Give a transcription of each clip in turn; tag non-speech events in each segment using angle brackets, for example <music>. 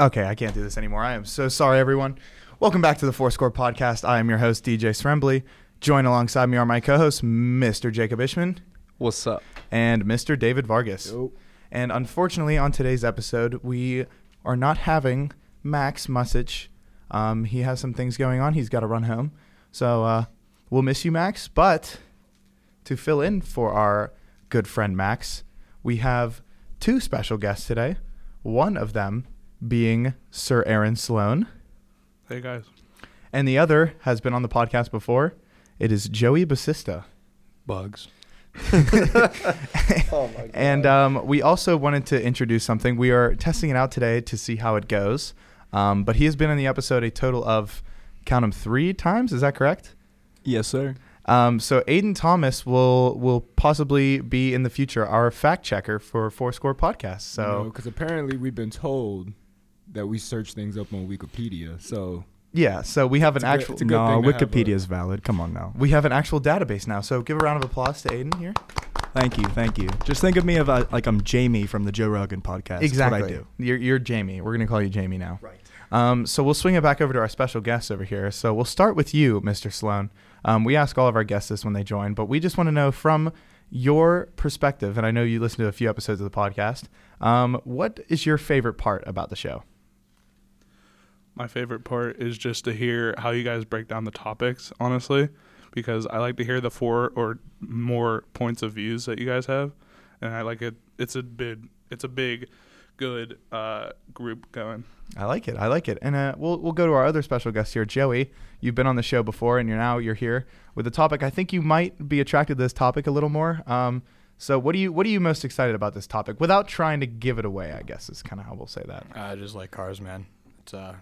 Okay, I can't do this anymore. I am so sorry, everyone. Welcome back to the Four Score Podcast. I am your host, DJ Srembly. Joined alongside me are my co-hosts, Mr. Jacob Ishman What's up? and Mr. David Vargas. And unfortunately, on today's episode, we are not having Max Musich. Um, he has some things going on. He's got to run home. So uh, we'll miss you, Max. But to fill in for our good friend Max, we have two special guests today. One of them being Sir Aaron Sloan, Hey guys. and the other has been on the podcast before. It is Joey Basista. Bugs. <laughs> Oh my god. And um, we also wanted to introduce something. We are testing it out today to see how it goes. Um, but he has been in the episode a total of, count them three times. Is that correct? Yes, sir. Um, so Aiden Thomas will will possibly be in the future our fact checker for Fourscore Podcast. So because apparently we've been told that we search things up on Wikipedia. So yeah, so we have an a good- actual it's a good No, thing to have Wikipedia a- is valid. Come on now. we have an actual database now. So give a round of applause to Aiden here. Thank you, thank you. Just think of me of uh, like I'm Jamie from the Joe Rogan podcast. That's exactly. what I do. You're you're Jamie. We're gonna call you Jamie now. Right. Um, so we'll swing it back over to our special guests over here. So we'll start with you, Mr. Sloan. Um, we ask all of our guests this when they join, but we just want to know from your perspective, and I know you listen to a few episodes of the podcast. Um, what is your favorite part about the show? My favorite part is just to hear how you guys break down the topics, honestly, because I like to hear the four or more points of views that you guys have, and I like it. It's a big, it's a big, good uh, group going. I like it. I like it. And uh, we'll we'll go to our other special guest here, Joey. You've been on the show before, and you're now you're here with a topic. I think you might be attracted to this topic a little more. Um, so what do you what are you most excited about this topic? Without trying to give it away, I guess is kind of how we'll say that. I just like cars, man. It's uh,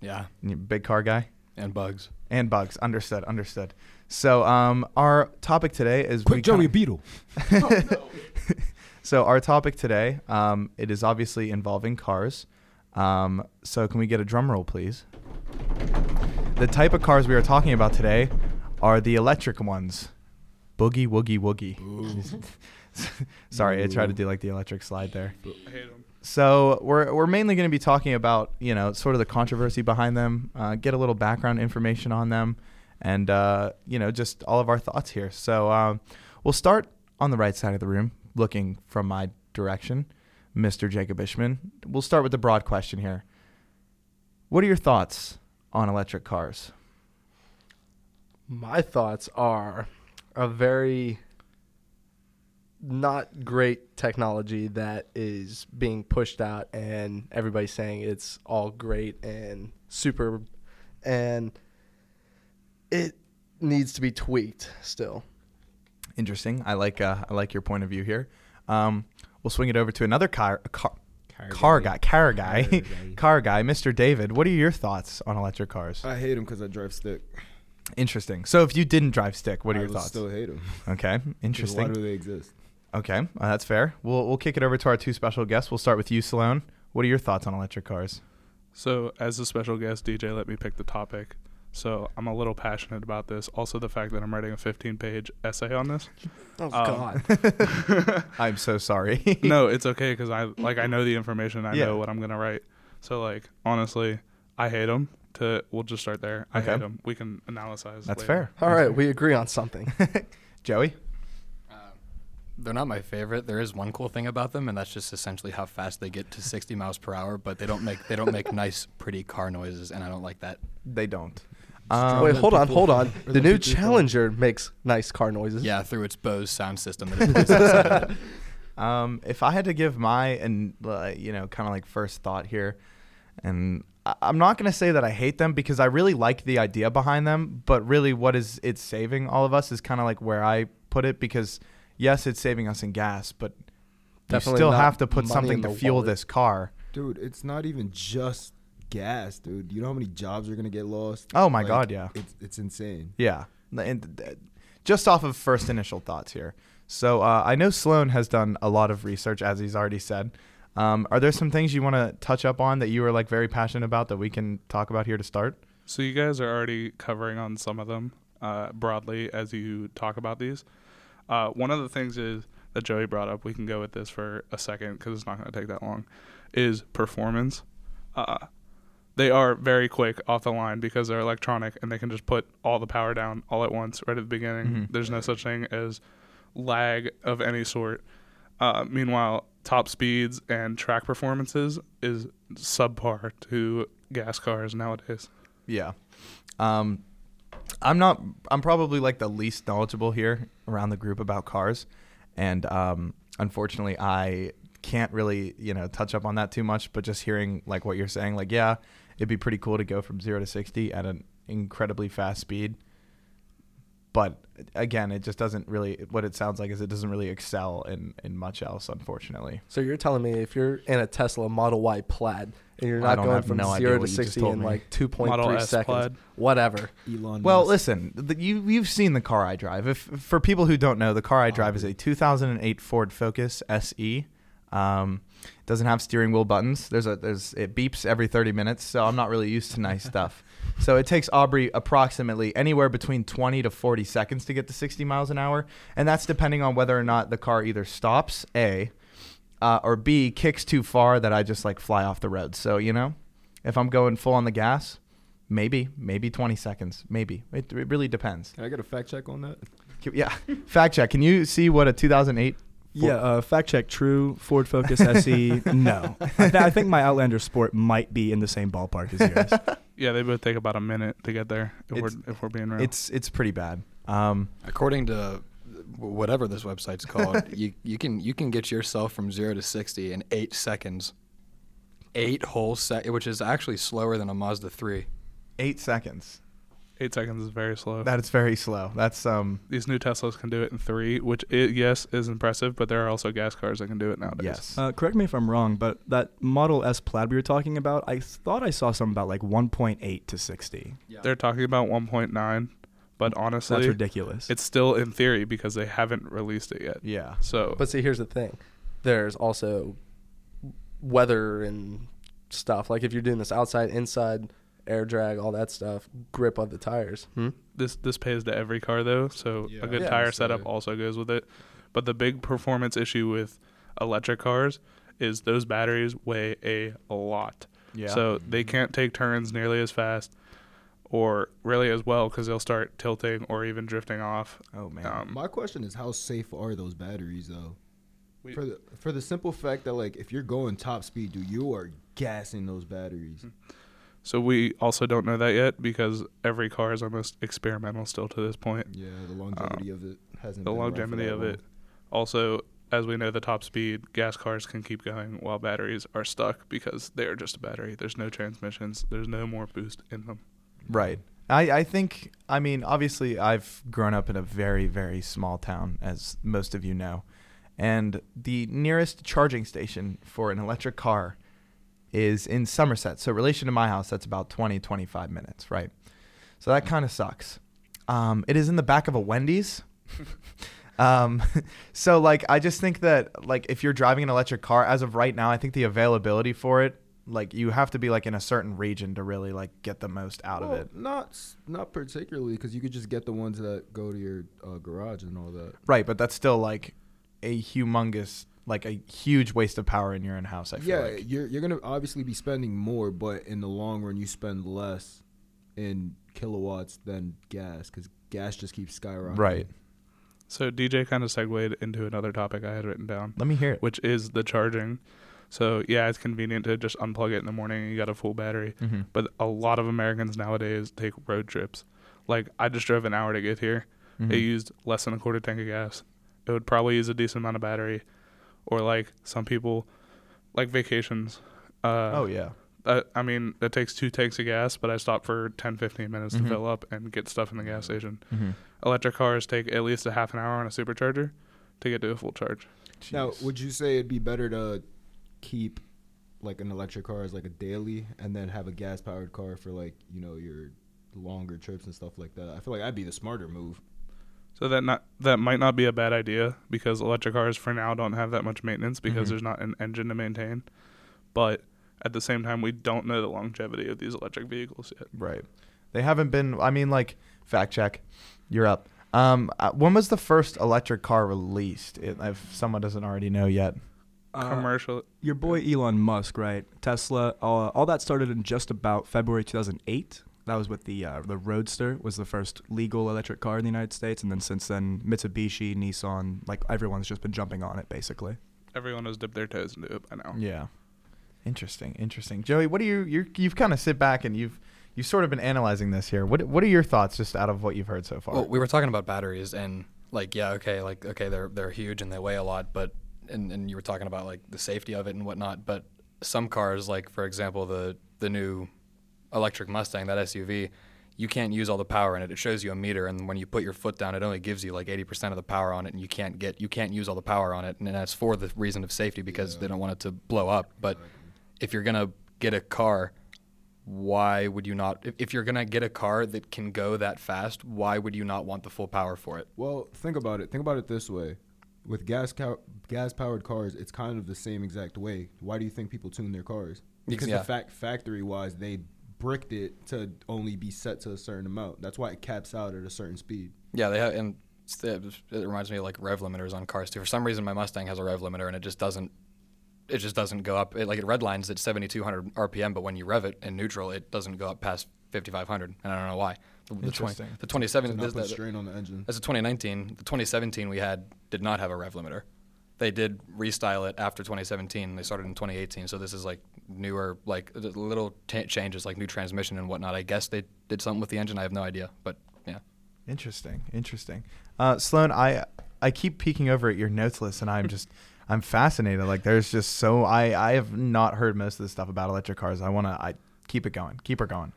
yeah, big car guy. and bugs. and bugs. Understood. Understood. So, um, our topic today is we quick, Joey kinda- Beetle. <laughs> so our topic today, um, it is obviously involving cars. Um, so can we get a drum roll, please? The type of cars we are talking about today are the electric ones. Boogie woogie woogie. <laughs> Sorry, I tried to do like the electric slide there. I hate them. So we're we're mainly going to be talking about you know sort of the controversy behind them, uh, get a little background information on them, and uh, you know just all of our thoughts here. So um, we'll start on the right side of the room, looking from my direction, Mr. Jacob Ishman. We'll start with the broad question here. What are your thoughts on electric cars? My thoughts are a very not great technology that is being pushed out and everybody's saying it's all great and super and it needs to be tweaked still. Interesting. I like uh, I like your point of view here. Um, we'll swing it over to another car car, car guy, car guy, Car guy. <laughs> car guy, Mr. David. What are your thoughts on electric cars? I hate them because I drive stick. Interesting. So if you didn't drive stick, what are I your would thoughts? Still hate him. Okay, <laughs> 'Cause Why interesting. do they exist? Okay, uh, that's fair. We'll we'll kick it over to our two special guests. We'll start with you, Sloan. What are your thoughts on electric cars? So, as a special guest, DJ let me pick the topic. So, I'm a little passionate about this. Also, the fact that I'm writing a 15 page essay on this. <laughs> Oh Um, god. <laughs> <laughs> I'm so sorry. no, it's okay because I like I know the information. I Yeah. know what I'm gonna write. So like honestly, I hate them. To we'll just start there. I Okay. hate them. We can analyze. That's later. fair. All right, we agree on something. Joey. They're not my favorite. There is one cool thing about them, and that's just essentially how fast they get to 60 miles per hour. But they don't make they don't make <laughs> nice, pretty car noises, and I don't like that. They don't. Um, Wait, hold on, hold on. or The new than people. Challenger makes nice car noises. Yeah, through its Bose sound system. That <laughs> it plays inside it. Um, if I had to give my and uh, you know kind of like first thought here, and I- I'm not gonna say that I hate them because I really like the idea behind them, but really what is it's saving all of us is kind of like where I put it because yes, it's saving us in gas, but you still have to put something to fuel wallet. this car. Dude, it's not even just gas, dude. You know how many jobs are gonna get lost? Oh my Like, God, yeah. It's it's insane. Yeah, and uh, just off of first initial thoughts here. So uh, I know Sloan has done a lot of research, as he's already said. Um, are there some things you want to touch up on that you are like very passionate about that we can talk about here to start? So you guys are already covering on some of them uh, broadly as you talk about these. Uh, one of the things is that Joey brought up, we can go with this for a second because it's not going to take that long, is performance. Uh, they are very quick off the line because they're electronic and they can just put all the power down all at once right at the beginning. Mhm. There's no such thing as lag of any sort. Uh, meanwhile, top speeds and track performances is subpar to gas cars nowadays. Yeah. Um, I'm not. I'm probably like the least knowledgeable here around the group about cars, and um, unfortunately, I can't really you know touch up on that too much. But just hearing like what you're saying, like yeah, it'd be pretty cool to go from zero to sixty at an incredibly fast speed. But again, it just doesn't really. What it sounds like is it doesn't really excel in in much else, unfortunately. So you're telling me if you're in a Tesla Model Y Plaid and you're not going from no zero to sixty in me. like two point Model three S seconds, Plaid. whatever. Elon. Well, Musk. listen, the, you you've seen the car I drive. If for people who don't know, the car I drive is a 2008 Ford Focus SE. Um, doesn't have steering wheel buttons. There's a there's it beeps every 30 minutes, so I'm not really used to nice <laughs> stuff. So it takes Aubrey approximately anywhere between 20 to 40 seconds to get to 60 miles an hour, and that's depending on whether or not the car either stops, a, uh, or b kicks too far that I just like fly off the road. So you know, if I'm going full on the gas, maybe maybe 20 seconds, maybe it, it really depends. Can I get a fact check on that? Yeah, <laughs> fact check. Can you see what a 2008? Yeah, uh, fact check. True. Ford Focus SE. <laughs> no, I, th- I think my Outlander Sport might be in the same ballpark as yours. Yeah, they both take about a minute to get there if It's- we're if we're being real. It's it's pretty bad. Um, According to whatever this website's called, <laughs> you you can you can get yourself from zero to sixty in eight seconds. Eight whole sec, which is actually slower than a Mazda three. eight seconds. Eight seconds is very slow. That is very slow. That's um These new Teslas can do it in three, which i yes is impressive, but there are also gas cars that can do it nowadays. yes. Uh, correct me if I'm wrong, but that Model S Plaid we were talking about, I thought I saw something about like 1.8 to 60. Yeah. They're talking about 1.9, but honestly, That's ridiculous. it's still in theory because they haven't released it yet. yeah. So But see, here's the thing: there's also weather and stuff. Like if you're doing this outside, inside, air drag, all that stuff, grip of the tires. Hmm? this this pays to every car though, so Yeah, a good Yeah. tire so- setup also goes with it. But the big performance issue with electric cars is those batteries weigh a lot. Yeah. So they can't take turns nearly as fast or really as well because they'll start tilting or even drifting off. oh man. Um, My question is, how safe are those batteries though? We- for the for the simple fact that like if you're going top speed, do you are gassing those batteries. So we also don't know that yet because every car is almost experimental still to this point. Yeah, the longevity of it hasn't. The longevity of long. it. Also, as we know, the top speed gas cars can keep going while batteries are stuck because they are just a battery. There's no transmissions. There's no more boost in them. Right. I, I think, I mean, obviously, I've grown up in a very, very small town, as most of you know. And the nearest charging station for an electric car is in Somerset. So, relation to my house, that's about 20, 25 minutes, right? So, that kind of sucks. Um, it is in the back of a Wendy's. <laughs> um, <laughs> so, like, I just think that, like, if you're driving an electric car, as of right now, I think the availability for it like you have to be like in a certain region to really like get the most out of it. Not not particularly because you could just get the ones that go to your uh, garage and all that. Right, but that's still like a humongous like a huge waste of power in your own house, I feel yeah, like. you're you're gonna obviously be spending more, but in the long run, you spend less in kilowatts than gas because gas just keeps skyrocketing. Right. So DJ kind of segued into another topic I had written down, Let me hear it. which is the charging. So yeah, it's convenient to just unplug it in the morning and you got a full battery. Mm-hmm. But a lot of Americans nowadays take road trips. Like I just drove an hour to get here. Mm-hmm. It used less than a quarter tank of gas. It would probably use a decent amount of battery, or like some people, like vacations. Uh, oh yeah. I, I mean, it takes two tanks of gas, but I stop for 10, 15 minutes Mhm. to fill up and get stuff in the gas station. Mm-hmm. Electric cars take at least a half an hour on a supercharger to get to a full charge. Now, would you say it'd be better to keep like an electric car as like a daily, and then have a gas powered car for like you know your longer trips and stuff like that? I feel like that'd be the smarter move. So that not that might not be a bad idea because electric cars for now don't have that much maintenance because Mhm. there's not an engine to maintain. But at the same time, we don't know the longevity of these electric vehicles yet. Right. They haven't been I mean like fact check. You're up. Um, uh, when was the first electric car released? It, if someone doesn't already know yet. Uh, Commercial. Your boy Elon Musk, right? Tesla. Uh, all that started in just about February 2008. That was with the uh, the Roadster was the first legal electric car in the United States, and then since then Mitsubishi, Nissan, like everyone's just been jumping on it basically. Everyone has dipped their toes into it by now. Yeah. Interesting. Interesting. Joey, what do you you you've kind of sit back and you've you've sort of been analyzing this here. What what are your thoughts just out of what you've heard so far? Well, we were talking about batteries and like yeah, okay, like okay, they're they're huge and they weigh a lot, but and and you were talking about like the safety of it and whatnot, but some cars, like for example the the new electric Mustang, that SUV, you can't use all the power in it. It shows you a meter, and when you put your foot down, it only gives you like 80% of the power on it, and you can't get you can't use all the power on it, and that's for the reason of safety because Yeah. they don't want it to blow up. But if you're gonna get a car, why would you not? If, if you're gonna get a car that can go that fast, why would you not want the full power for it? Well, think about it. Think about it this way: with gas cow- gas powered cars, it's kind of the same exact way. Why do you think people tune their cars? Because Yeah. the fact factory wise, they bricked it to only be set to a certain amount. That's why it caps out at a certain speed. Yeah, they have, and it reminds me of like rev limiters on cars too. For some reason, my Mustang has a rev limiter, and it just doesn't. It just doesn't go up. It, like it redlines at 7,200 RPM, but when you rev it in neutral, it doesn't go up past 5,500, and I don't know why. The, the 20, Interesting. the To 27, not this- put the- strain on the engine. That's a 2019. The 2017 we had did not have a rev limiter. They did restyle it after 2017. They started in 2018, so this is like newer, like little ta changes, like new transmission and whatnot. I guess they did something with the engine. I have no idea, but yeah. Interesting. Interesting. Uh, Sloan, I I keep peeking over at your notes list, and I'm <laughs> just I'm fascinated. Like, there's just so I I have not heard most of the stuff about electric cars. I want to I keep it going. Keep her going.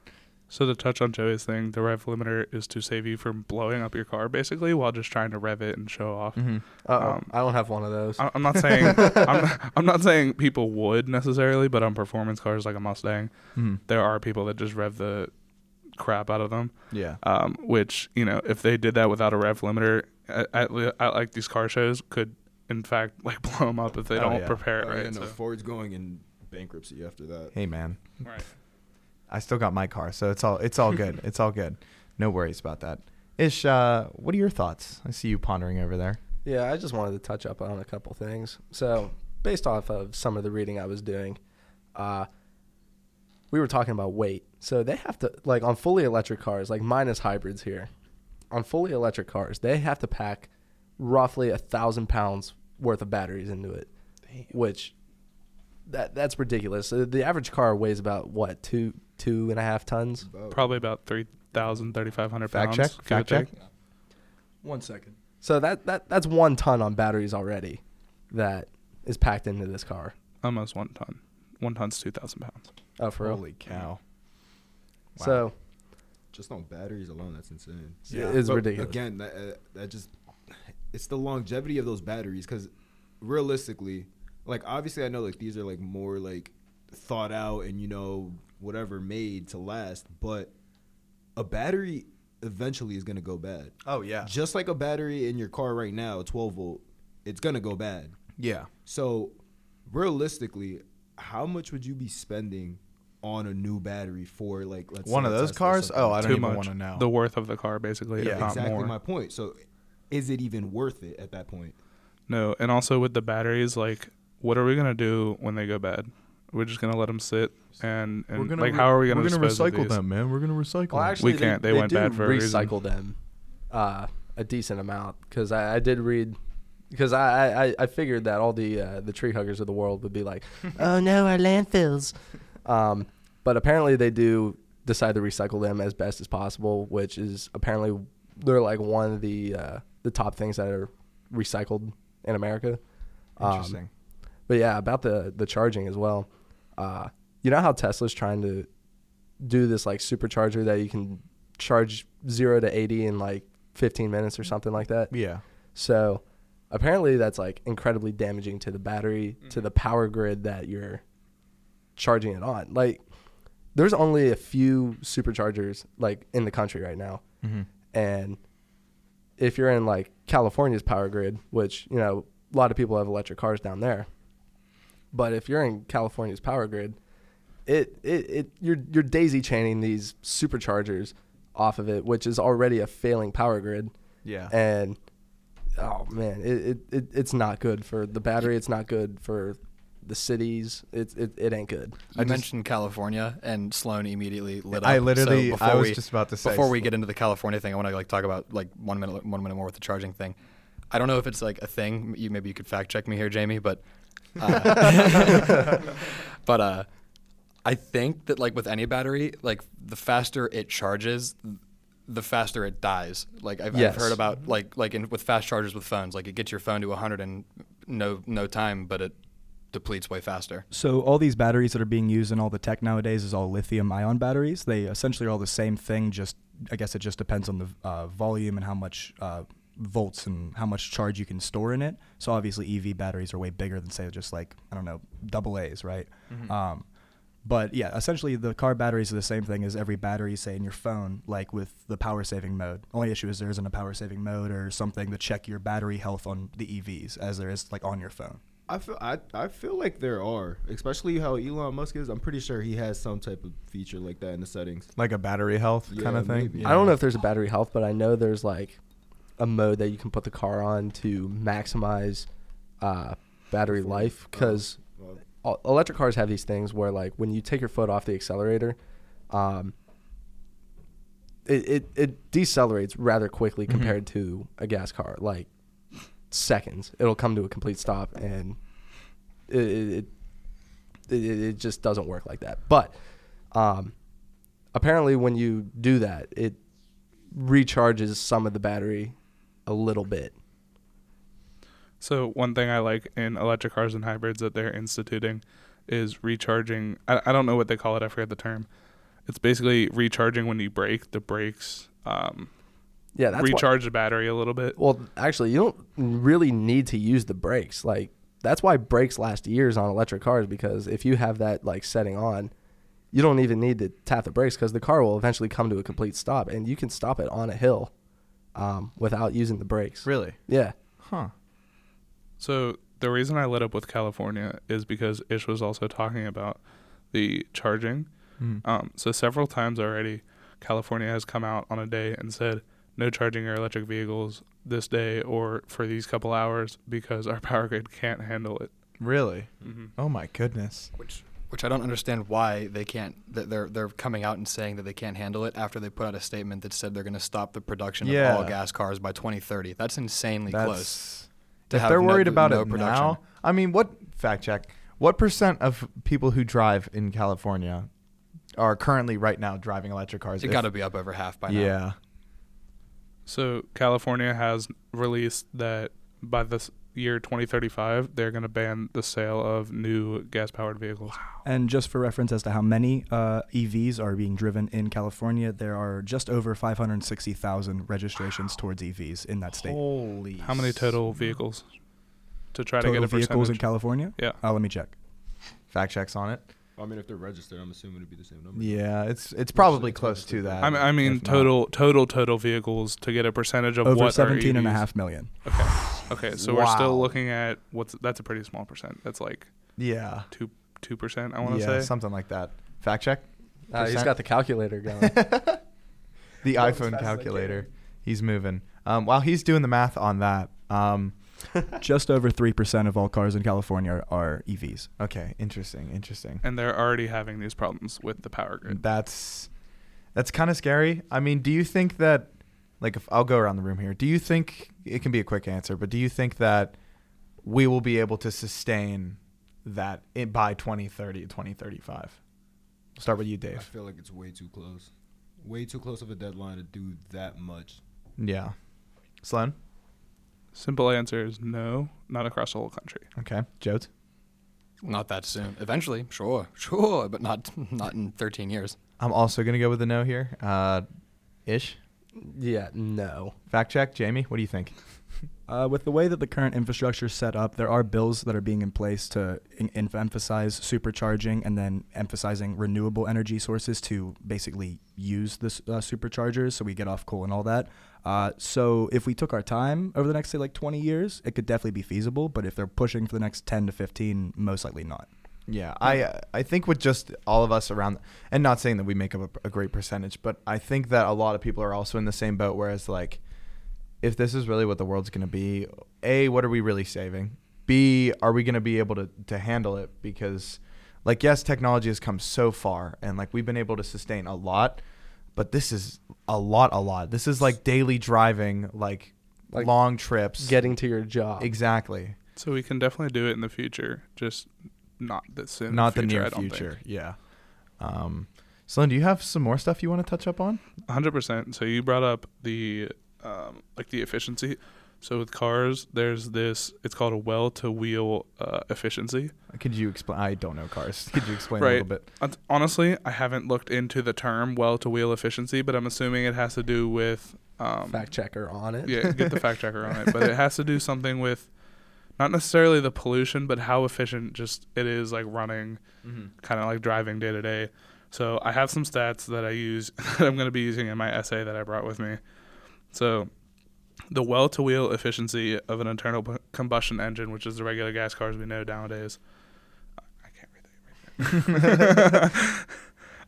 So to touch on Joey's thing, the rev limiter is to save you from blowing up your car basically while just trying to rev it and show off. Mm-hmm. Um, I don't have one of those. I- I'm not saying <laughs> I'm, I'm not saying people would necessarily, but on performance cars like a Mustang, hmm there are people that just rev the crap out of them. Yeah. Um, which you know, if they did that without a rev limiter, at, at, at like these car shows, could in fact <laughs> like blow them up if they Oh, don't yeah. prepare it Oh, right. yeah, no, so- Ford's going in bankruptcy after that. Hey, man. right. I still got my car, so it's all it's all good. <laughs> it's all good. No worries about that. Ish, uh, what are your thoughts? I see you pondering over there. Yeah, I just wanted to touch up on a couple things. So, based off of some of the reading I was doing, uh, we were talking about weight. So they have to like on fully electric cars, like minus hybrids here. On fully electric cars, they have to pack roughly a thousand pounds worth of batteries into it, which that that's ridiculous. Uh, The average car weighs about what two two and a half tons. About- Probably about 3,000, 3,500 Fact pounds. check. give or Fact check. take. One second. So that that that's one ton on batteries already, that is packed into this car. Almost one ton. One ton's 2,000 pounds. Oh, for real. Holy cow! Wow. So Just on batteries alone, that's insane. Yeah. it's But ridiculous. Again, that uh, that just it's the longevity of those batteries because realistically, like obviously, I know like these are like more like thought out and you know whatever made to last, but a battery eventually is gonna go bad. Oh yeah. Just like a battery in your car right now, 12 volt, it's gonna go bad. Yeah. So realistically, how much would you be spending on a new battery for like let's One say of those Tesla cars? Oh, I don't even want to know. The worth of the car, basically, Yeah, exactly more. my point. So, is it even worth it at that point? No, and also with the batteries, like, what are we gonna do when they go bad? We're just gonna let them sit, and, and like, how are we gonna, we're gonna dispose of recycle these? them, man. We're gonna recycle Well, them. actually, We can't. They They, went bad for a reason. recycle them uh, a decent amount because I, I did read because I, I, I figured that all the uh, the tree huggers of the world would be like, <laughs> oh no, our landfills. Um, but apparently they do decide to recycle them as best as possible, which is apparently they're like one of the uh, the top things that are recycled in America. Um, Interesting. But yeah, about the the charging as well. Uh, you know how Tesla's trying to do this like supercharger that you can charge zero to eighty in like fifteen minutes or something like that. yeah. So apparently that's like incredibly damaging to the battery, to the power grid that you're charging it on. Like there's only a few superchargers like in the country right now. Mm-hmm. And if you're in like California's power grid, which, you know, a lot of people have electric cars down there. But if you're in California's power grid, it, it, it you're you're daisy chaining these superchargers off of it, which is already a failing power grid. Yeah. and oh man, it, it, it it's not good for the battery. It's not good for the cities. It it, it ain't good. You I just- mentioned California, and Sloan immediately lit up. I literally, So I before was we- just about to say. before we get into the California thing, I want to like talk about like one minute, one minute more with the charging thing. I don't know if it's like a thing. You maybe you could fact check me here, Jamie, but uh, <laughs> but uh, I think that like with any battery, like the faster it charges, the faster it dies. Like I've, Yes. I've heard about like like in, with fast chargers with phones, like it gets your phone to 100 in no no time, but it depletes way faster. So all these batteries that are being used in all the tech nowadays is all lithium-ion batteries. They essentially are all the same thing. Just I guess it just depends on the uh, volume and how much uh, volts and how much charge you can store in it. So obviously EV batteries are way bigger than say just like I don't know double A's, right? Um, but yeah, essentially the car batteries are the same thing as every battery, say in your phone, like with the power saving mode. Only issue is there isn't a power saving mode or something to check your battery health on the EVs as there is like on your phone. I feel I, I feel like there are, especially how Elon Musk is. I'm pretty sure he has some type of feature like that in the settings. like a battery health kind of thing. maybe. I don't know if there's a battery health, but I know there's like a mode that you can put the car on to maximize uh, battery life because Well, electric cars have these things where like when you take your foot off the accelerator, um, it, it, it decelerates rather quickly Mhm. compared to a gas car. Like seconds, it'll come to a complete stop, and it it, it, it, it just doesn't work like that. But um, apparently, when you do that, it recharges some of the battery a little bit. So one thing I like in electric cars and hybrids that they're instituting is recharging. I, I don't know what they call it. I forget the term. It's basically recharging when you brake. The brakes um, Yeah, that's why- recharge the battery a little bit. Well, actually, you don't really need to use the brakes. Like that's why brakes last years on electric cars because if you have that like setting on, you don't even need to tap the brakes because the car will eventually come to a complete stop, and you can stop it on a hill um, without using the brakes. Really? Yeah. Huh. So the reason I lit up with California is because Ish was also talking about the charging. Mm. Um, so several times already, California has come out on a day and said no charging your electric vehicles this day or for these couple hours because our <laughs> power grid can't handle it. Really? Mm-hmm. Oh my goodness. Which which I don't understand why they can't. They're they're coming out and saying that they can't handle it after they put out a statement that said they're going to stop the production Yeah. of all gas cars by 2030. That's insanely close. That's to if have they're no- worried about no it production. now. I mean, what fact check? What percent of people who drive in California are currently right now driving electric cars? It If- got to be up over half by now. yeah. So California has released that by this year 2035, they're going to ban the sale of new gas-powered vehicles. And just for reference as to how many uh, EVs are being driven in California, there are just over 560,000 registrations towards EVs in that state. Holy. How many total vehicles to try Total to get a vehicles in? California? Yeah. Uh, let me check. fact checks on it? I mean, if they're registered, I'm assuming it'd be the same number. Yeah, it's it's probably it's close to that. I mean, I mean if not. total total total vehicles to get a percentage of Over what 17 are and a half million. Okay. Okay, so we're still looking at what's that's a pretty small percent. That's like Yeah. two two percent. I want to yeah, say. something like that. Fact check. Uh, he's Percent? got the calculator going. <laughs> the Going as iPhone fast as I calculator. He's moving. Um, while he's doing the math on that, um, <laughs> Just over 3% of all cars in California are, are EVs. okay, interesting, interesting. and they're already having these problems with the power grid. That's that's kind of scary. I mean, do you think that like if I'll go around the room here, do you think it can be a quick answer, but do you think that we will be able to sustain that by 2030 2035? We'll start with you, Dave. I feel like it's way too close. Way too close of a deadline to do that much. Yeah. Sloan? Simple answer is no, not across the whole country. Okay. Jodes? Not that soon. Eventually, sure, <laughs> sure, but not not in 13 years. I'm also going to go with the no here. Uh, ish. Yeah, no. Fact check. Jamie, what do you think? <laughs> Uh, with the way that the current infrastructure is set up, there are bills that are being in place to in- em- emphasize supercharging and then emphasizing renewable energy sources to basically use the uh, superchargers so we get off coal and all that. Uh, so if we took our time over the next say like 20 years, it could definitely be feasible. But if they're pushing for the next 10 to 15, most likely not. Yeah, I uh, I think with just all of us around, and not saying that we make up a, a great percentage, but I think that a lot of people are also in the same boat. Whereas like, if this is really what the world's going to be, A, what are we really saving? B, are we going to be able to, to handle it? Because, like, yes, technology has come so far and, like, we've been able to sustain a lot, but this is a lot, a lot. This is like daily driving, like, Like, long trips. Getting to your job. exactly. So we can definitely do it in the future, just not this soon. Not the future, near I don't future. Yeah. Um, Sloan, do you have some more stuff you want to touch up on? Hundred percent. So you brought up the um, like the efficiency. So with cars, there's this. It's called a well-to-wheel uh, efficiency. Could you explain? I don't know cars. <laughs> Could you explain a little bit? Honestly, I haven't looked into the term well-to-wheel efficiency, but I'm assuming it has to do with um, Fact checker on it. yeah, get the fact checker on it. But it <laughs> has to do something with not necessarily the pollution, but how efficient just it is like running, kind of like driving day to day. So I have some stats that I use <laughs> that I'm going to be using in my essay that I brought with me. So the well to wheel efficiency of an internal p- combustion engine, which is the regular gas cars we know nowadays. I can't read that.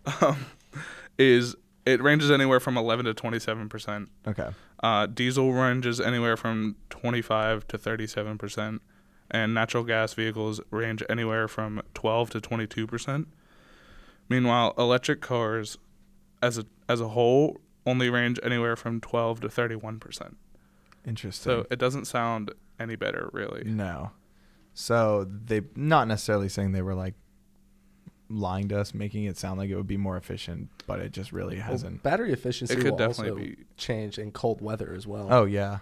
Right <laughs> <laughs> um, is it ranges anywhere from 11 to 27 percent Okay. uh, diesel ranges anywhere from 25 to 37 percent, and natural gas vehicles range anywhere from 12 to 22 percent. Meanwhile, electric cars, as a as a whole, only range anywhere from 12 to 31 percent. Interesting. So it doesn't sound any better, really. No. So they not necessarily saying they were like lying to us, making it sound like it would be more efficient, but it just really hasn't. battery efficiency It could will definitely also be change in cold weather as well. Oh yeah.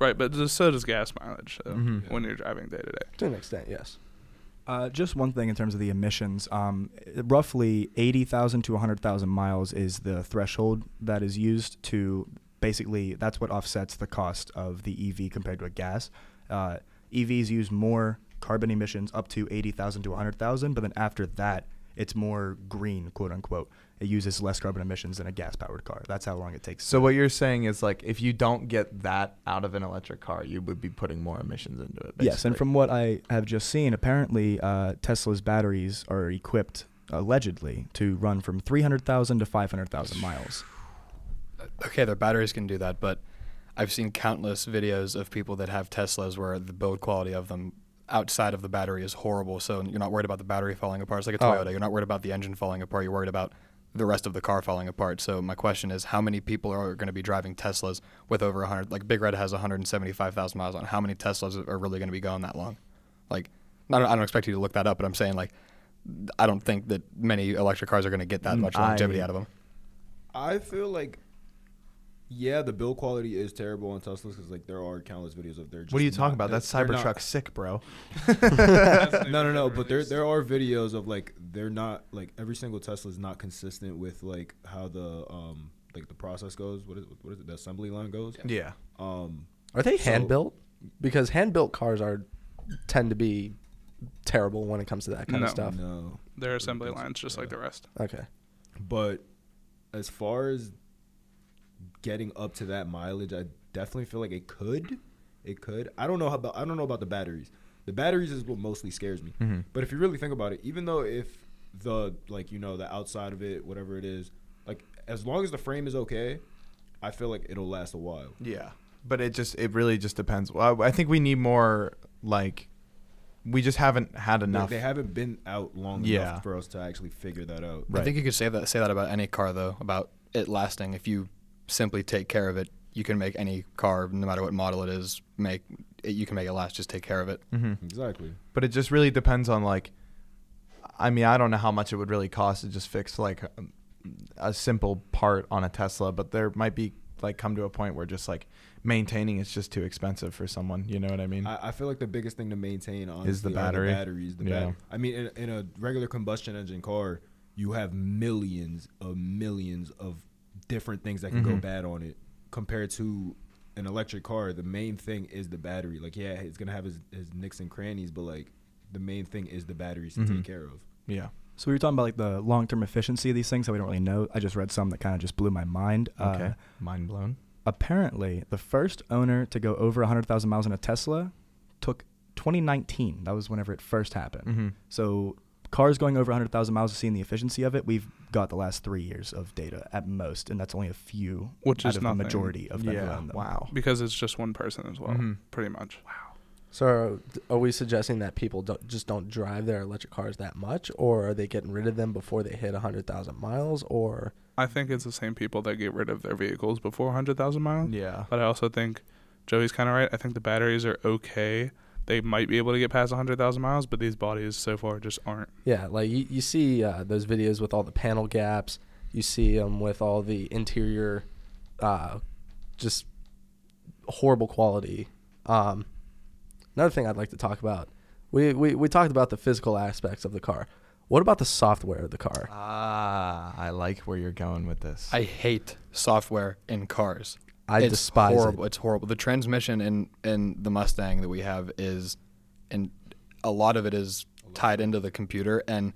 right, but just so does gas mileage. So Mhm. when you're driving day to day. To an extent, yes. Uh, just one thing in terms of the emissions. Um, roughly 80,000 to 100,000 miles is the threshold that is used to basically, that's what offsets the cost of the EV compared to a gas. Uh, EVs use more carbon emissions up to 80,000 to 100,000, but then after that, it's more green, quote unquote. It uses less carbon emissions than a gas powered car. That's how long it takes. So what you're saying is like if you don't get that out of an electric car, you would be putting more emissions into it. Basically. Yes, and from what I have just seen, apparently uh, Tesla's batteries are equipped allegedly to run from 300,000 to 500,000 miles. <sighs> okay, their batteries can do that, but I've seen countless videos of people that have Teslas where the build quality of them outside of the battery is horrible. So you're not worried about the battery falling apart. It's like a Oh. Toyota. You're not worried about the engine falling apart. You're worried about the rest of the car falling apart. So my question is, how many people are going to be driving Teslas with over 100? Like Big Red has 175,000 miles on. How many Teslas are really going to be going that long? Like, I don't, I don't expect you to look that up, but I'm saying like, I don't think that many electric cars are going to get that Mm, much longevity I- out of them. I feel like, yeah, the build quality is terrible on Teslas because like there are countless videos of their. what are you just talking about? That's Cybertruck sick, bro. <laughs> no, no, no. But there there are videos of like they're not like every single Tesla is not consistent with like how the um like the process goes. What is what is it? The assembly line goes. Yeah. Um. Are they So- hand built? Because hand built cars are tend to be terrible when it comes to that kind No. of stuff. No. Their assembly lines, just like the rest. Okay. But as far as getting up to that mileage, I definitely feel like it could. It could. I don't know how about I don't know about the batteries. The batteries is what mostly scares me. Mhm. But if you really think about it, even though if the like you know the outside of it, whatever it is, like as long as the frame is okay, I feel like it'll last a while. Yeah, but it just it really just depends. Well, I I think we need more like we just haven't had They- enough. They haven't been out long Yeah. enough for us to actually figure that out. Right. I think you could say that say that about any car though, about it lasting. If you simply take care of it, you can make any car, no matter what model it is, make it, you can make it last. Just take care of it. Mhm. Exactly. But it just really depends on like. I mean, I don't know how much it would really cost to just fix like um, a simple part on a Tesla, but there might be like come to a point where just like maintaining it's just too expensive for someone. You know what I mean? I, I feel like the biggest thing to maintain on Is the are battery. batteries. The Yeah. bat- I mean, in, in a regular combustion engine car, you have millions of millions of different things that can go Mhm. bad on it. Compared to an electric car, the main thing is the battery. Like, yeah, it's gonna have his, his nicks and crannies, but like the main thing is the batteries to Mhm. take care of. yeah. So we were talking about like the long-term efficiency of these things that we don't really know. I just read some that kind of just blew my mind. Okay. Uh, Mind blown. apparently, the first owner to go over 100,000 miles in a Tesla took 2019. That was whenever it first happened. Mm-hmm. So cars going over 100,000 miles to seeing the efficiency of it, we've got the last three years of data at most, and that's only a few Which out is of nothing. the majority of them. yeah. them. Wow. because it's just one person as well, Mhm. pretty much. Wow. So are, are we suggesting that people don't, just don't drive their electric cars that much, or are they getting rid of them before they hit hundred thousand miles? Or I think it's the same people that get rid of their vehicles before 100,000 miles. Yeah. But I also think Joey's kind of right. I think the batteries are okay. They might be able to get past 100,000 miles, but these bodies so far just aren't. yeah, like you, you see uh, those videos with all the panel gaps. You see them with all the interior, uh, just horrible quality. Um, another thing I'd like to talk about. We, we we talked about the physical aspects of the car. What about the software of the car? Ah, I like where you're going with this. I hate software in cars. I it's despise horrible. it. It's horrible. The transmission in in the Mustang that we have is, and a lot of it is tied into the computer. And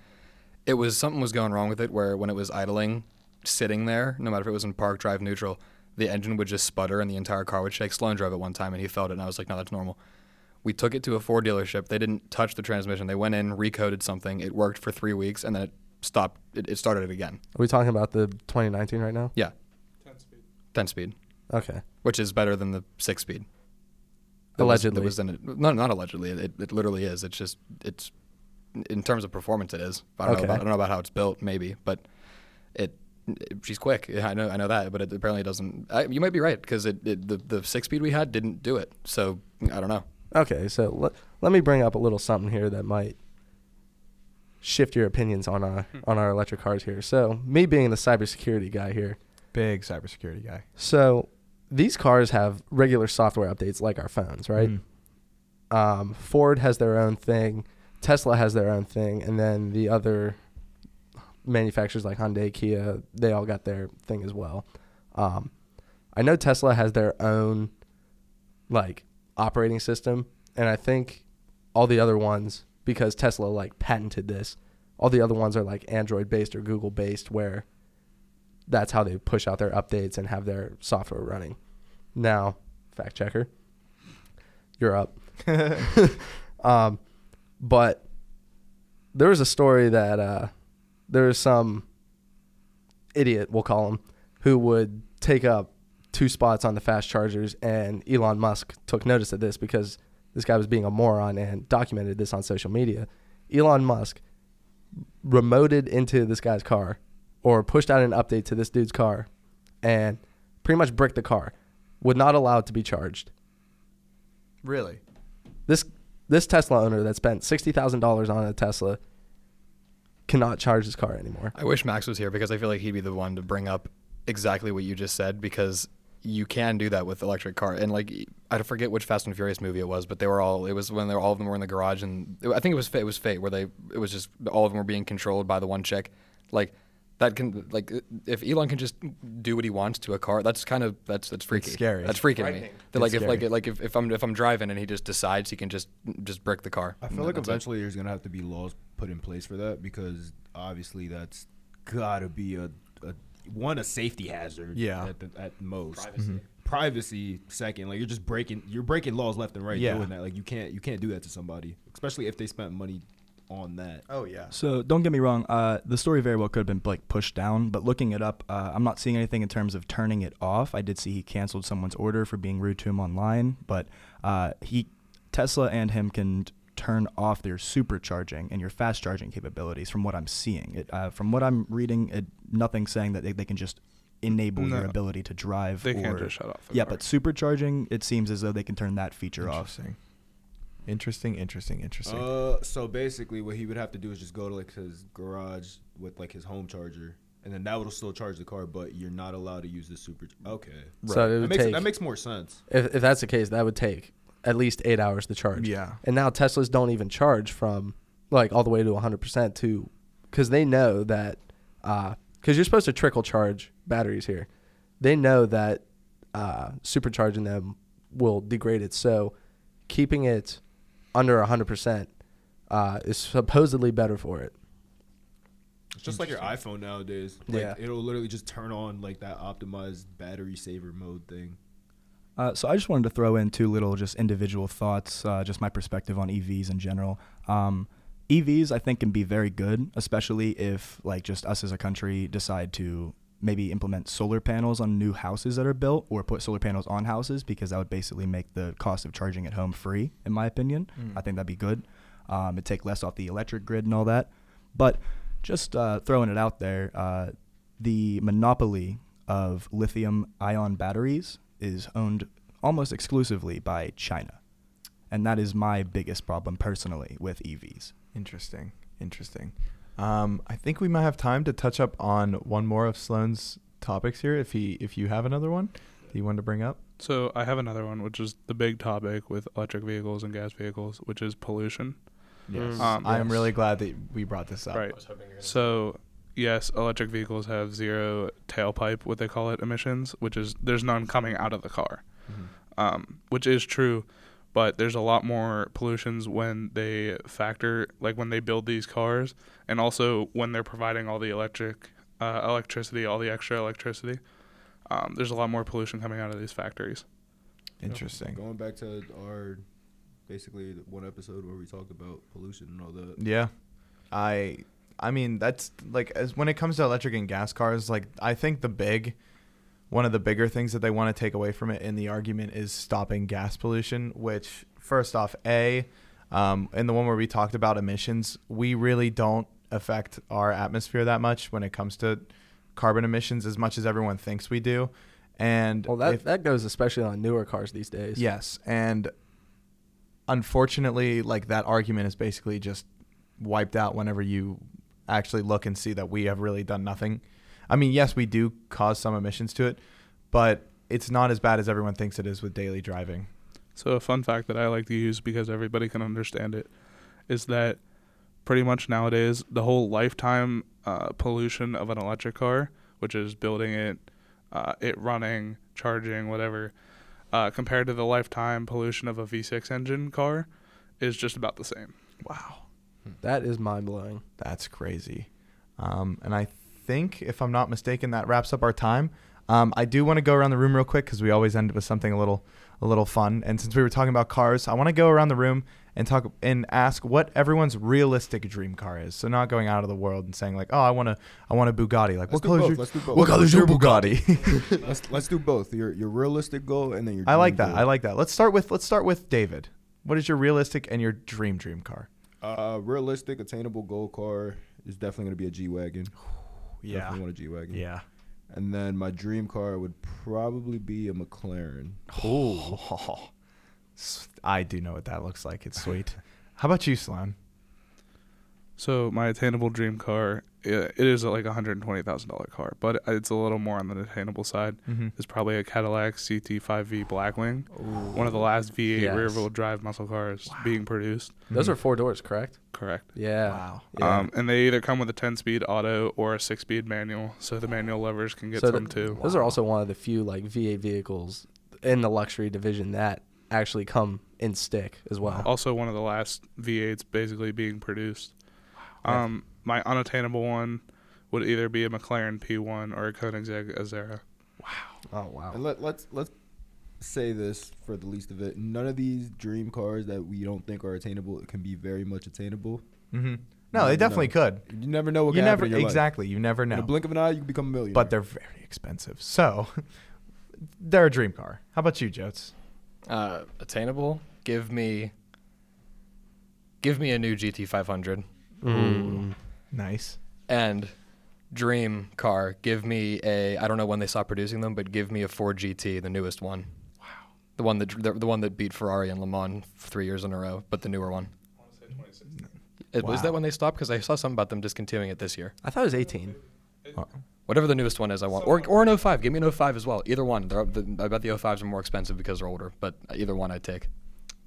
it was something was going wrong with it where when it was idling, sitting there, no matter if it was in park, drive, neutral, the engine would just sputter and the entire car would shake. Sloan drove it one time and he felt it, and I was like, no, that's normal. We took it to a Ford dealership. They didn't touch the transmission. They went in, recoded something. It worked for three weeks, and then it stopped. It, it started it again. Are we talking about the 2019 right now? Yeah, ten speed, Okay. which is better than the six speed. That was- Allegedly. that was in it. No, not allegedly. It, it literally is. It's just it's in terms of performance, it is. I don't, Okay. know, about, I don't know about how it's built, maybe, but it. it- she's quick. Yeah, I know. I know that, but it apparently doesn't. I, you might be right because it, it the the six speed we had didn't do it. So I don't know. Okay, so let, let me bring up a little something here that might shift your opinions on our hmm. on our electric cars here. So, me being the cybersecurity guy here. Big cybersecurity guy. So, these cars have regular software updates like our phones, right? Mhm. Um, Ford has their own thing, Tesla has their own thing, and then the other manufacturers like Hyundai, Kia, they all got their thing as well. Um, I know Tesla has their own like operating system, and I think all the other ones because Tesla like patented this. All the other ones are like Android based or Google based, where that's how they push out their updates and have their software running. Now, fact checker, you're up. <laughs> <laughs> um, but there was a story that uh, there was some idiot, we'll call him, who would take up two spots on the fast chargers, and Elon Musk took notice of this because this guy was being a moron and documented this on social media. Elon Musk remoted into this guy's car or pushed out an update to this dude's car and pretty much bricked the car. Would not allow it to be charged. Really? This this Tesla owner that spent sixty thousand dollars on a Tesla cannot charge his car anymore. I wish Max was here because I feel like he'd be the one to bring up exactly what you just said because you can do that with electric car and like I forget which Fast and Furious movie it was, but they were all it was when they were all of them were in the garage and I think it was it was Fate where they it was just all of them were being controlled by the one chick, like. That can like if Elon can just do what he wants to a car, that's kind of that's that's freaky. scary. That's freaking me. Frightening. That like if like scary. like if, if I'm if I'm driving and he just decides he can just just brick the car. I feel like that's it. eventually there's gonna have to be laws put in place for that because obviously that's gotta be a, a one a safety hazard. Yeah. At, the, at most. Privacy. Mhm. Privacy second. Like you're just breaking you're breaking laws left and right Yeah. doing that. Like you can't you can't do that to somebody, especially if they spent money on that. Oh yeah. So don't get me wrong. Uh, the story very well could have been like pushed down, but looking it up, uh, I'm not seeing anything in terms of turning it off. I did see he canceled someone's order for being rude to him online, but uh, he Tesla and him can turn off their supercharging and your fast charging capabilities. From what I'm seeing, it uh, from what I'm reading, it, nothing saying that they, they can just enable your ability to drive. They or, can't just shut off. the Yeah, car. but supercharging, it seems as though they can turn that feature off. Interesting. Interesting. Interesting. Interesting. Uh, so basically, what he would have to do is just go to like his garage with like his home charger, and then that would still charge the car. But you're not allowed to use the super. Okay, So it that would makes take, that makes more sense. if, if that's the case, that would take at least eight hours to charge. yeah. And now Teslas don't even charge from like all the way to 100% to because they know that because you're supposed to trickle charge batteries here. They know that uh, supercharging them will degrade it. So keeping it under 100% uh, is supposedly better for it. It's just like your iPhone nowadays. Like, Yeah. it'll literally just turn on like that optimized battery saver mode thing. Uh, so I just wanted to throw in two little just individual thoughts, uh, just my perspective on EVs in general. Um, EVs, I think, can be very good, especially if like just us as a country decide to maybe implement solar panels on new houses that are built or put solar panels on houses because that would basically make the cost of charging at home free in my opinion Mm. i think that'd be good um, it'd take less off the electric grid and all that but just uh, throwing it out there uh, the monopoly of lithium ion batteries is owned almost exclusively by china and that is my biggest problem personally with evs Interesting. Interesting. Um, I think we might have time to touch up on one more of Sloan's topics here. If he, if you have another one that you wanted to bring up. So I have another one, which is the big topic with electric vehicles and gas vehicles, which is pollution. Yes. Um, I am yes. really glad that we brought this up. Right. So, yes, electric vehicles have zero tailpipe, what they call it, emissions, which is there's none coming out of the car, um, which is true. But there's a lot more pollutions when they factor, like when they build these cars, and also when they're providing all the electric uh, electricity, all the extra electricity. Um, there's a lot more pollution coming out of these factories. Interesting. Going back to our basically one episode where we talked about pollution and all that. Yeah. I I mean that's like as when it comes to electric and gas cars, like I think the big one of the bigger things that they want to take away from it in the argument is stopping gas pollution, which first off, A, um, in the one where we talked about emissions, we really don't affect our atmosphere that much when it comes to carbon emissions as much as everyone thinks we do. And Well, that if- that goes especially on newer cars these days. Yes, and unfortunately, like that argument is basically just wiped out whenever you actually look and see that we have really done nothing. I mean, yes, we do cause some emissions to it, but it's not as bad as everyone thinks it is with daily driving. So a fun fact that I like to use because everybody can understand it is that pretty much nowadays the whole lifetime uh, pollution of an electric car, which is building it, uh, it running, charging, whatever, uh, compared to the lifetime pollution of a V6 engine car, is just about the same. Wow, That is mind blowing. that's crazy. Um, and I think, if I'm not mistaken, that wraps up our time. Um, I do want to go around the room real quick because we always end with something a little, a little fun. And since we were talking about cars, I want to go around the room and talk and ask what everyone's realistic dream car is. So not going out of the world and saying like, oh, I want to, I want a Bugatti. Like, Let's what color's both. your, Let's do both. what color's your Bugatti? <laughs> let's <laughs> let's do both. Your your realistic goal and then your. I like that. goal. I like that. Let's start with, let's start with David. What is your realistic and your dream dream car? Uh, realistic, attainable goal car is definitely gonna be a G wagon. <sighs> <laughs> Definitely want a G wagon. yeah. And then my dream car would probably be a McLaren. Oh, <laughs> I do know what that looks like. It's sweet. How about you, Sloan? So my attainable dream car, it is like a hundred and twenty thousand dollar car, but it's a little more on the attainable side. Mm-hmm. It's probably a Cadillac CT5V Blackwing, one of the last V8 Yes. rear wheel drive muscle cars being produced. Those are four doors, correct? Correct. Yeah. Wow. Yeah. Um, and they either come with a 10 speed auto or a 6 speed manual, so the manual levers can get So some th- too. Those are also one of the few like V8 vehicles in the luxury division that actually come in stick as well. Also, one of the last V8s basically being produced. Wow. Um, my unattainable one would either be a McLaren P1 or a Koenigsegg Agera. Wow. Oh wow. And let let's let's say this for the least of it. None of these dream cars that we don't think are attainable can be very much attainable. Mm-hmm. No, they definitely could. You never know what You can never happen in your life. exactly. You never know. In a blink of an eye, you can become a millionaire. But they're very expensive. So <laughs> they're a dream car. How about you, Jotes? Uh, attainable. Give me. Give me a new GT500 Mm. Nice. and dream car. Give me a. I don't know when they stopped producing them, but give me a Ford GT, the newest one. Wow. The one that the, the one that beat Ferrari and Le Mans three years in a row, but the newer one. It, Was that when they stopped? Because I saw something about them discontinuing it this year. I thought it was 18. Whatever the newest one is, I want. Or, or an 05. Give me an 05 as well. Either one. They're, the, I bet the 05s are more expensive because they're older, but either one I'd take.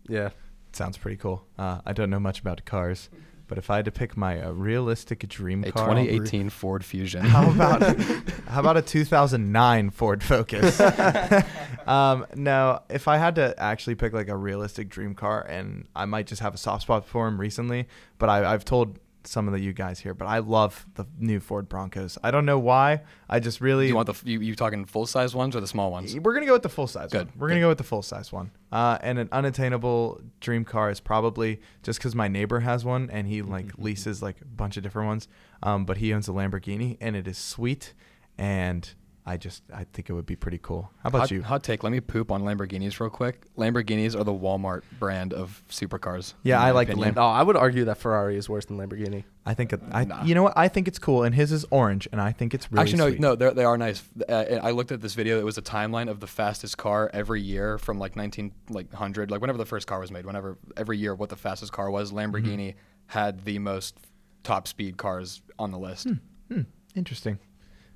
Yeah. Sounds pretty cool. Uh, I don't know much about cars, but if I had to pick my uh, realistic dream car. A car, 2018 Ford Fusion. How about <laughs> how about a 2009 Ford Focus? <laughs> um, no, if I had to actually pick like a realistic dream car, and I might just have a soft spot for him recently, but I, I've told some of the you guys here, but I love the new Ford Broncos. I don't know why. I just really Do you want the you, you talking full size ones or the small ones? We're gonna go with the full size Good, one. We're gonna go with the full size one. Uh, and an unattainable dream car is probably just because my neighbor has one and he like leases like a bunch of different ones. Um, but he owns a Lamborghini and it is sweet, and I just I think it would be pretty cool. How about hot, you? Hot take. Let me poop on Lamborghinis real quick. Lamborghinis are the Walmart brand of supercars. Yeah, I like the opinion. Oh, I would argue that Ferrari is worse than Lamborghini. I think it, I Nah. you know what I think it's cool, and his is orange, and I think it's really Actually, no, sweet. no, they're, they are nice. Uh, I looked at this video. It was a timeline of the fastest car every year from like 19 like 100, like whenever the first car was made. Whenever every year, what the fastest car was. Mm-hmm. Lamborghini had the most top speed cars on the list. Hmm, interesting.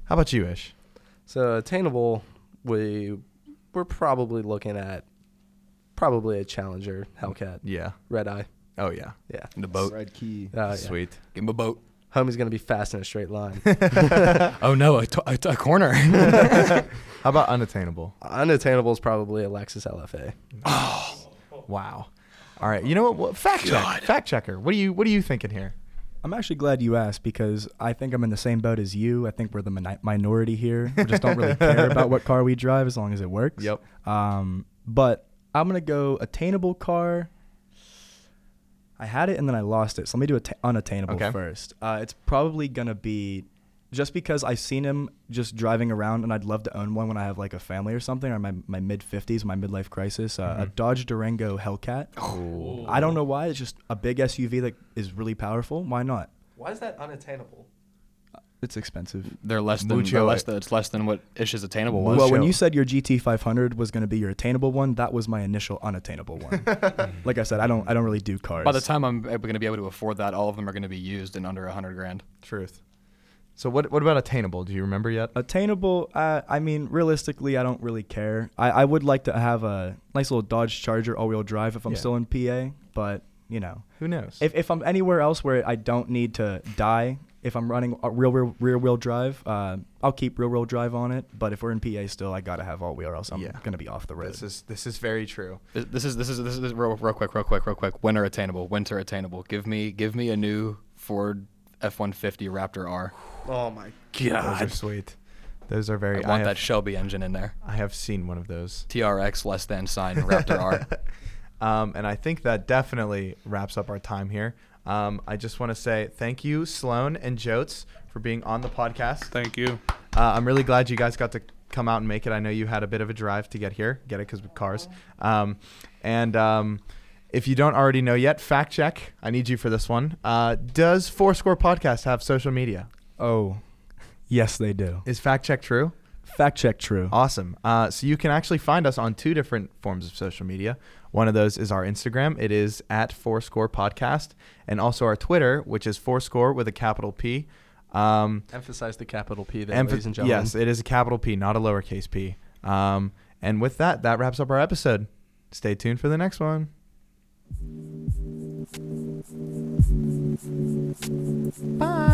How about you, Ish? So attainable, we we're probably looking at probably a Challenger Hellcat Yeah. Red Eye. Oh yeah. Yeah, The boat. Red key. Oh, yeah. Sweet. Give him a boat. Homie's gonna be fast in a straight line. <laughs> Oh no, a, to- a, t- a corner. <laughs> How about unattainable? Unattainable is probably a Lexus LFA. Oh, Wow. All right. You know what? what fact check. Fact checker. What are you What are you thinking here? I'm actually glad you asked because I think I'm in the same boat as you. I think we're the mini- minority here. We just don't really care about what car we drive as long as it works. Yep. Um, but I'm gonna go attainable car. I had it and then I lost it, so let me do atta- unattainable Okay. first. Uh, it's probably gonna be just because I've seen him just driving around, and I'd love to own one when I have like a family or something, or my my mid 50s, my midlife crisis. Uh, A Mhm. Dodge Durango Hellcat. I don't know why. It's just a big SUV that is really powerful. Why not? Why is that unattainable? It's expensive. they're less than, Mucho they're less than it's less than what Ish's attainable was. Well, when you said your GT 500 was going to be your attainable one, that was my initial unattainable one. <laughs> like I said, I don't I don't really do cars. By the time I'm going to be able to afford that, all of them are going to be used in under a hundred grand. Truth. So what What about attainable? Do you remember yet? attainable, uh, I mean, realistically, I don't really care. I, I would like to have a nice little Dodge Charger all-wheel drive if I'm Yeah. still in PA, but you know, Who knows? if if I'm anywhere else where I don't need to die, if I'm running a real rear, rear wheel drive, uh, I'll keep rear wheel drive on it. But if we're in PA still, I gotta have all wheel, or else I'm Yeah. gonna be off the road. this is this is very true. This, this is this is this is real, real quick, real quick, real quick. Winter attainable, winter attainable. Give me give me a new Ford F150 Raptor R. Oh my god, Those are sweet. Those are very. I want have, that Shelby engine in there. I have seen one of those. TRX less than sign Raptor R. <laughs> Um, and I think that definitely wraps up our time here. Um, I just want to say thank you, Sloan and Jotes, for being on the podcast. Thank you. Uh, I'm really glad you guys got to come out and make it. I know you had a bit of a drive to get here. Get it because with cars. Um, and um, if you don't already know yet, fact check. I need you for this one. Uh, does Fourscore Podcast have social media? oh, yes, they do. Is fact check true? Fact check true. Awesome. Uh, so you can actually find us on two different forms of social media. One of those is our Instagram. It is at Fourscore Podcast, and also our Twitter, which is Fourscore with a capital P. Um, Emphasize the capital P there, emph- ladies and gentlemen. yes, it is a capital P, not a lowercase p. Um, and with that, that wraps up our episode. Stay tuned for the next one. Bye.